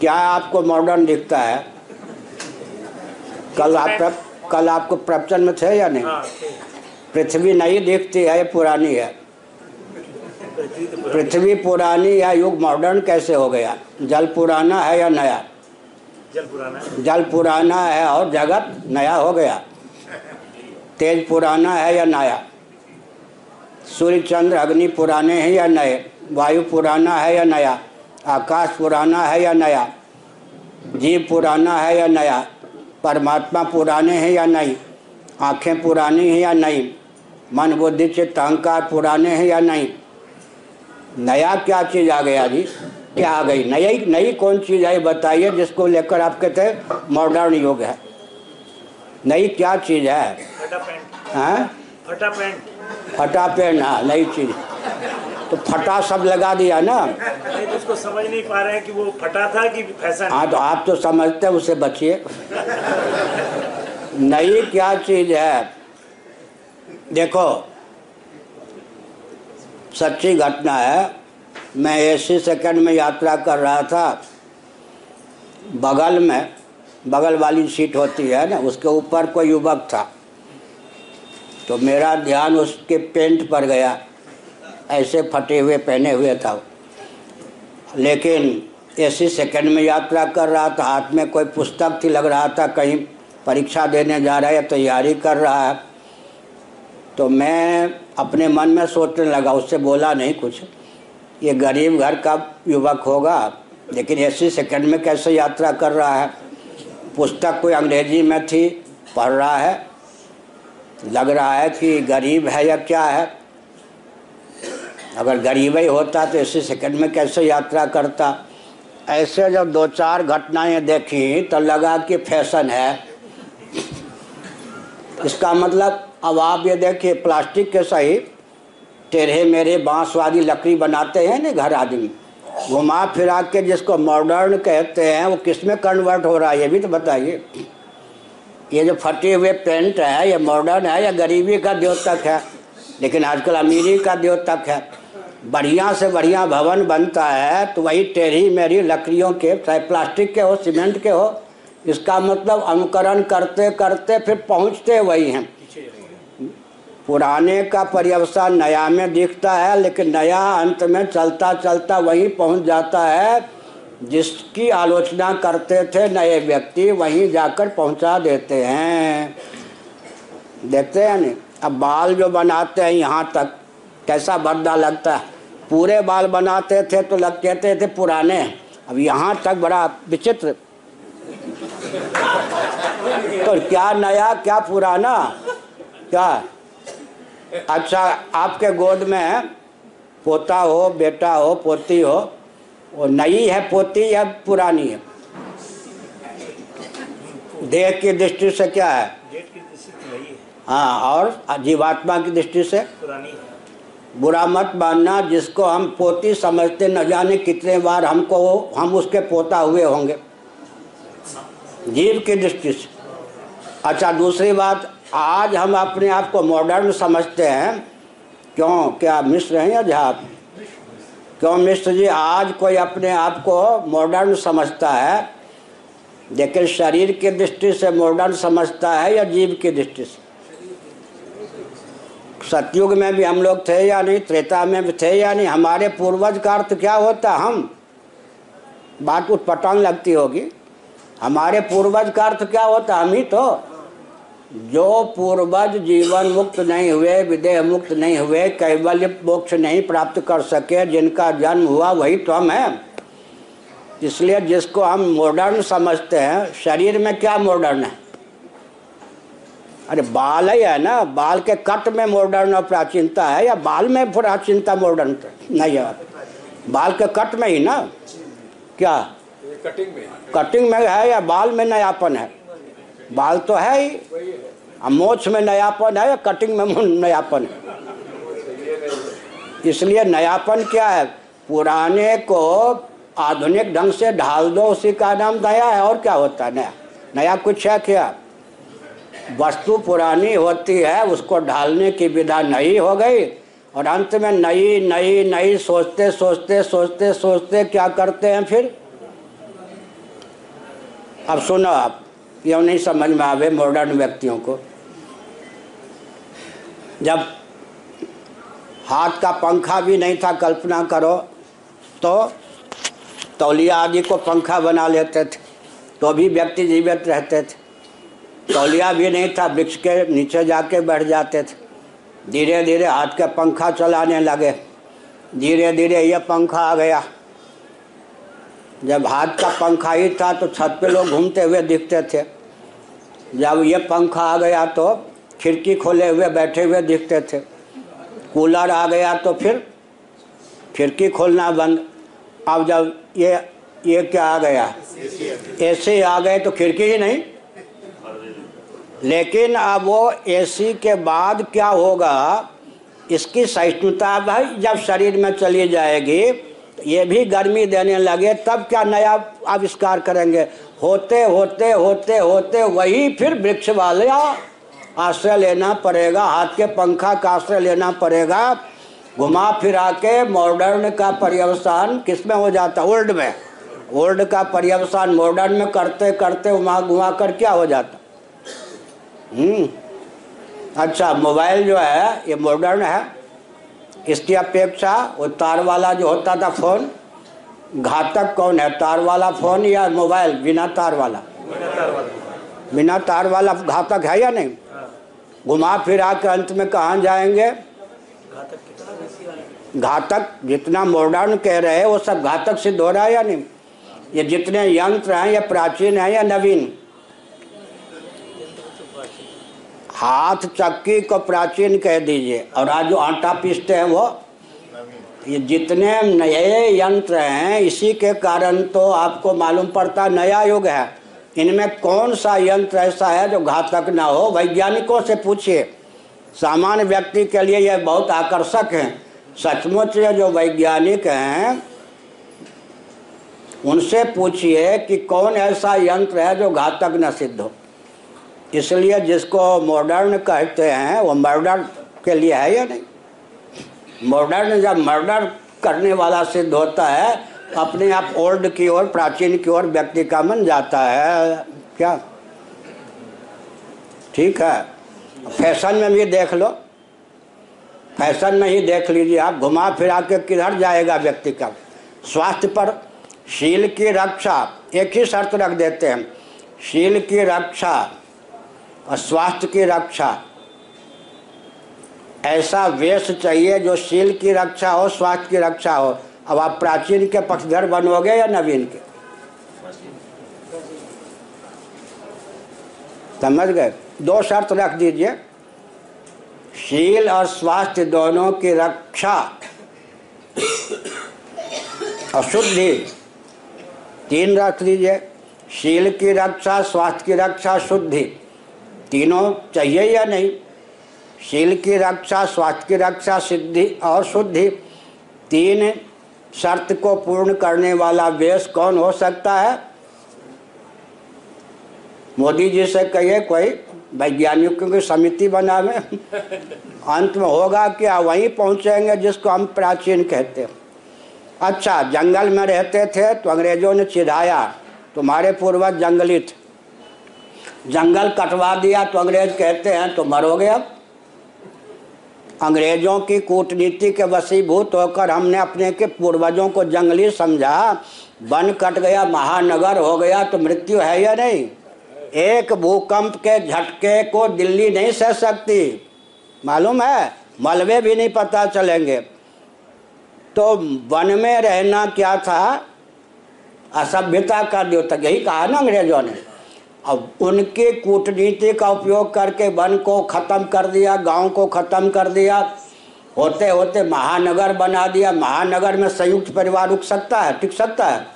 क्या आपको मॉडर्न दिखता है? कल आप प्रप, कल आपको प्रवचन में थे या नहीं? हाँ पृथ्वी नहीं दिखती है पुरानी है। पृथ्वी पुरानी या युग मॉडर्न कैसे हो गया? जल पुराना है या नया? जल पुराना है। जल पुराना है और जगत नया हो गया। तेज पुराना है या नया? सूर्य चंद्र अग्नि पुराने हैं या नए? वायु पुराना है या नया? आकाश पुराना है या नया? जीव पुराना है या नया? परमात्मा पुराने हैं या नहीं? आँखें पुरानी हैं या नहीं? मन बुद्धि चित्त अहंकार पुराने हैं या नहीं? नया क्या चीज़ आ गया जी? क्या आ गई? नई नई कौन चीज़ आई बताइए जिसको लेकर आप कहते हैं मॉडर्न युग है। नई क्या चीज़ है? फटा पैंट हैं? फटा पैंट फटा पेन हाँ नई चीज़। तो फटा सब लगा दिया ना। तो उसको समझ नहीं पा रहे हैं कि वो फटा था कि फ़ैशन हाँ तो आप तो समझते हैं उससे बचिए। नई क्या चीज़ है? देखो सच्ची घटना है मैं एसी सेकंड में यात्रा कर रहा था। बगल में बगल वाली सीट होती है ना उसके ऊपर कोई युवक था। तो मेरा ध्यान उसके पेंट पर गया। ऐसे फटे हुए, पहने हुए था। लेकिन एसी सेकंड में यात्रा कर रहा था, हाथ में कोई पुस्तक थी, लग रहा था कहीं परीक्षा देने जा रहा है, तैयारी कर रहा है। तो मैं अपने मन में सोचने लगा, उससे बोला, नहीं कुछ, ये गरीब घर का युवक होगा, लेकिन ऐसी सेकंड में कैसे यात्रा कर रहा है? पुस्तक कोई अंग्रेज़ी में थी, पढ़ रहा है, लग रहा है कि गरीब है या क्या है? अगर गरीब ही होता तो इसी सेकंड में कैसे यात्रा करता? ऐसे जब दो चार घटनाएँ देखी तो लगा कि फ़ैशन है। इसका मतलब अब आप ये देखिए, प्लास्टिक के सही टेढ़े मेरे बाँस वाली लकड़ी बनाते हैं ना घर आदमी? घुमा फिरा के जिसको मॉडर्न कहते हैं, वो किसमें कन्वर्ट हो रहा है ये भी तो बताइए। ये जो फटे हुए पेंट है, ये मॉडर्न है, या गरीबी का द्योतक है। लेकिन आजकल अमीरी का द्योतक है। बढ़िया से बढ़िया भवन बनता है तो वही टेढ़ी मेरी लकड़ियों के, चाहे प्लास्टिक के हो, सीमेंट के हो, इसका मतलब अनुकरण करते करते फिर पहुँचते वही हैं। पुराने का पर्यवसान नया में दिखता है, लेकिन नया अंत में चलता चलता वहीं पहुँच जाता है। जिसकी आलोचना करते थे नए व्यक्ति, वहीं जाकर पहुँचा देते हैं। देखते हैं नहीं? अब बाल जो बनाते हैं यहाँ तक, कैसा भद्दा लगता है? पूरे बाल बनाते थे तो लग कहते थे पुराने। अब यहाँ तक बड़ा विचित्र। तो क्या नया क्या पुराना? क्या? अच्छा आपके गोद में पोता हो बेटा हो पोती हो वो नई है पोती या पुरानी है? देह की दृष्टि से क्या है? है। हाँ और जीवात्मा की दृष्टि से? पुरानी है। बुरा मत मानना, जिसको हम पोती समझते न जाने कितने बार हमको हम उसके पोता हुए होंगे। जीव की दृष्टि से। अच्छा दूसरी बात, आज हम अपने आप को मॉडर्न समझते हैं। क्यों? क्या मिश्र हैं या झा क्यों मिश्र जी, आज कोई अपने आप को मॉडर्न समझता है, लेकिन शरीर की दृष्टि से मॉडर्न समझता है या जीव की दृष्टि से? सतयुग में भी हम लोग थे या नहीं, त्रेता में भी थे या नहीं, हमारे पूर्वज का अर्थ क्या होता, हम, बात उत्पटान लगती होगी। हमारे पूर्वज का अर्थ क्या होता, हम ही तो जो पूर्वज जीवन मुक्त नहीं हुए, विदेह मुक्त नहीं हुए, कैवल्य मोक्ष नहीं प्राप्त कर सके, जिनका जन्म हुआ, वही तो हम हैं। इसलिए जिसको हम मॉडर्न समझते हैं, शरीर में क्या मॉडर्न है? अरे बाल ही है ना? बाल के कट में मॉडर्न और प्राचीनता है या बाल में प्राचीनता मॉडर्न नहीं है बाल के कट में ही ना? क्या? कटिंग में। कटिंग में है या बाल में नयापन है? बाल तो है ही। मोछ में नयापन है या कटिंग में नयापन है? इसलिए नयापन क्या है? पुराने को आधुनिक ढंग से ढाल दो उसी का नाम नया है और क्या होता है? नया नया कुछ है क्या? वस्तु पुरानी होती है, उसको ढालने की विधा नई हो गई और अंत में नई नई नई सोचते सोचते सोचते सोचते क्या करते हैं फिर? अब सुनो आप, क्यों नहीं समझ में आवे मॉडर्न व्यक्तियों को? जब हाथ का पंखा भी नहीं था कल्पना करो तो तौलिया आदि को पंखा बना लेते थे तो भी व्यक्ति जीवित रहते थे। तौलिया भी नहीं था, वृक्ष के नीचे जाके बैठ जाते थे। धीरे धीरे हाथ का पंखा चलाने लगे। धीरे धीरे ये पंखा आ गया। जब हाथ का पंखा ही था तो छत पे लोग घूमते हुए दिखते थे। जब ये पंखा आ गया तो खिड़की खोले हुए, बैठे हुए दिखते थे। कूलर आ गया तो फिर खिड़की खोलना बंद। अब जब ये ये क्या आ गया? एसी आ गए तो खिड़की ही नहीं? लेकिन अब वो एसी के बाद क्या होगा? इसकी सहिष्णुता भाई जब शरीर में चली जाएगी ये भी गर्मी देने लगे, तब क्या नया आविष्कार करेंगे? होते होते होते होते वही फिर वृक्ष वाले आश्रय लेना पड़ेगा, हाथ के पंखा का आश्रय लेना पड़ेगा, घुमा फिरा के मॉडर्न का पर्यवसान किसमें हो जाता? ओल्ड में। ओल्ड का पर्यवसान मॉडर्न में करते करते, घुमा घुमा कर क्या हो जाता? अच्छा मोबाइल जो है, ये मॉडर्न है। इसकी अपेक्षा, वो तार वाला जो होता था फ़ोन घातक कौन है? तार वाला फ़ोन या मोबाइल? बिना तार वाला बिना तार वाला घातक है या नहीं? घुमा फिरा के अंत में कहाँ जाएँगे? घातक जितना मॉडर्न कह रहे हैं, वो सब घातक सिद्ध हो रहा है या नहीं? ये जितने यंत्र हैं, ये प्राचीन हैं या नवीन? हाथ चक्की को प्राचीन कह दीजिए। और आज जो आटा पीसते हैं वो, ये जितने नए यंत्र हैं, इसी के कारण तो आपको मालूम पड़ता नया युग है। इनमें कौन सा यंत्र ऐसा है जो घातक ना हो? वैज्ञानिकों से पूछिए। सामान्य व्यक्ति के लिए यह बहुत आकर्षक है। सचमुच ये जो वैज्ञानिक हैं, उनसे पूछिए कि कौन ऐसा यंत्र है जो घातक न सिद्ध हो। इसलिए जिसको मॉडर्न कहते हैं, वो मर्डर के लिए है या नहीं? मॉडर्न जब मर्डर करने वाला सिद्ध होता है, अपने आप ओल्ड की ओर, प्राचीन की ओर व्यक्ति का मन जाता है। क्या? ठीक है। फ़ैशन में भी देख लो। फ़ैशन में ही देख लीजिए आप। घुमा फिरा के किधर जाएगा व्यक्ति का स्वास्थ्य पर। शील की रक्षा। एक ही शर्त रख देते हैं। शील की रक्षा। और स्वास्थ्य की रक्षा। ऐसा वेश चाहिए जो शील की रक्षा हो, स्वास्थ्य की रक्षा हो। अब आप प्राचीन के पक्षधर बनोगे या नवीन के? समझ गए? दो शर्त रख दीजिए। शील और स्वास्थ्य दोनों की रक्षा और शुद्धि तीन रख लीजिए शील की रक्षा, स्वास्थ्य की रक्षा, शुद्धि। तीनों चाहिए या नहीं? शील की रक्षा स्वास्थ्य की रक्षा, सिद्धि और शुद्धि, तीन शर्त को पूर्ण करने वाला वेश कौन हो सकता है? मोदी जी से कहिए, कोई वैज्ञानिकों की समिति बनावे। अंत में होगा क्या वहीं पहुँचेंगे जिसको हम प्राचीन कहते हैं। अच्छा जंगल में रहते थे तो अंग्रेज़ों ने चिढ़ाया, तुम्हारे पूर्वज जंगली थे जंगल कटवा दिया तो अंग्रेज़ कहते हैं तो मरोगे अब? अंग्रेज़ों की कूटनीति के वसीभूत होकर हमने अपने के पूर्वजों को जंगली समझा, वन कट गया, महानगर हो गया तो मृत्यु है या नहीं? एक भूकंप के झटके को दिल्ली नहीं सह सकती। मालूम है? मलबे भी नहीं पता चलेंगे। तो वन में रहना क्या था? असभ्यता का द्योतक यही कहा ना अंग्रेज़ों ने। अब उनके कूटनीति का उपयोग करके वन को ख़त्म कर दिया, गाँव को ख़त्म कर दिया, होते होते महानगर बना दिया। महानगर में संयुक्त परिवार रुक सकता है, टिक सकता है।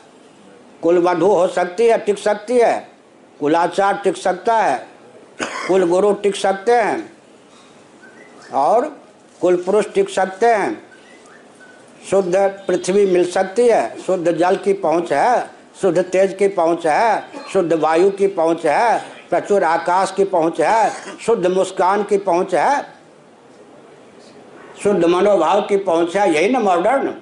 कुल वधु हो सकती है, टिक सकती है। कुलाचार टिक सकता है। कुल गुरु टिक सकते हैं। और कुल पुरुष टिक सकते हैं। शुद्ध पृथ्वी मिल सकती है। शुद्ध जल की पहुँच है। शुद्ध तेज की पहुँच है, शुद्ध वायु की पहुँच है, प्रचुर आकाश की पहुँच है, शुद्ध मुस्कान की पहुँच है, शुद्ध मनोभाव की पहुँच है, यही ना मॉडर्न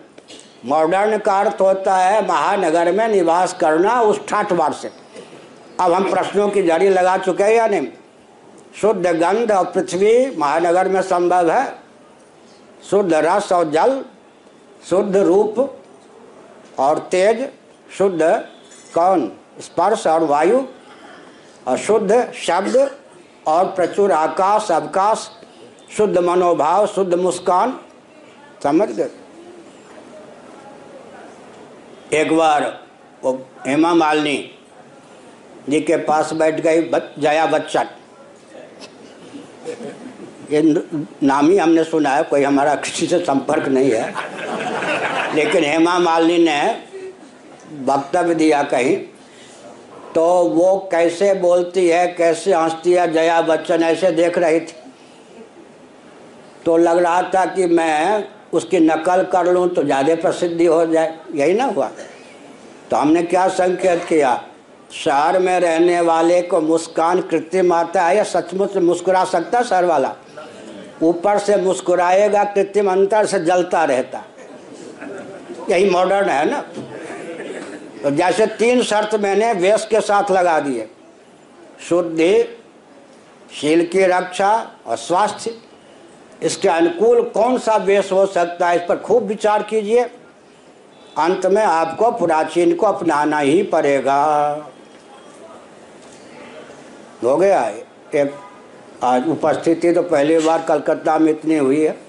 मॉडर्न का अर्थ होता है महानगर में निवास करना उस ठाठ बार से। अब हम प्रश्नों की जड़ी लगा चुके हैं या नहीं? शुद्ध गंध और पृथ्वी महानगर में संभव है। शुद्ध रस और जल, शुद्ध रूप और तेज शुद्ध कौन? स्पर्श और वायु। और शुद्ध शब्द और प्रचुर आकाश, अवकाश। शुद्ध मनोभाव, शुद्ध मुस्कान। समझ गए? एक बार वो हेमा मालिनी जी के पास बैठ गई जया बच्चन। ये नाम ही हमने सुना है, कोई हमारा किसी से संपर्क नहीं है। लेकिन हेमा मालिनी ने वक्तव्य दिया कहीं। तो वो कैसे बोलती है, कैसे हंसती है, जया बच्चन ऐसे देख रही थी। तो लग रहा था कि मैं उसकी नकल कर लूँ तो ज़्यादा प्रसिद्धि हो जाए। यही ना हुआ। तो हमने क्या संकेत किया? शहर में रहने वाले को मुस्कान कृत्रिम आता है या सचमुच मुस्कुरा सकता शहर वाला? ऊपर से मुस्कुराएगा, कृत्रिम अंतर से जलता रहता। यही मॉडर्न है ना? तो जैसे तीन शर्त मैंने वेश के साथ लगा दिए। शुद्धि, शील की रक्षा और स्वास्थ्य। इसके अनुकूल कौन सा वेश हो सकता है, इस पर खूब विचार कीजिए। अंत में आपको प्राचीन को अपनाना ही पड़ेगा। हो गया। एक आज उपस्थिति तो पहली बार कलकत्ता में इतनी हुई है।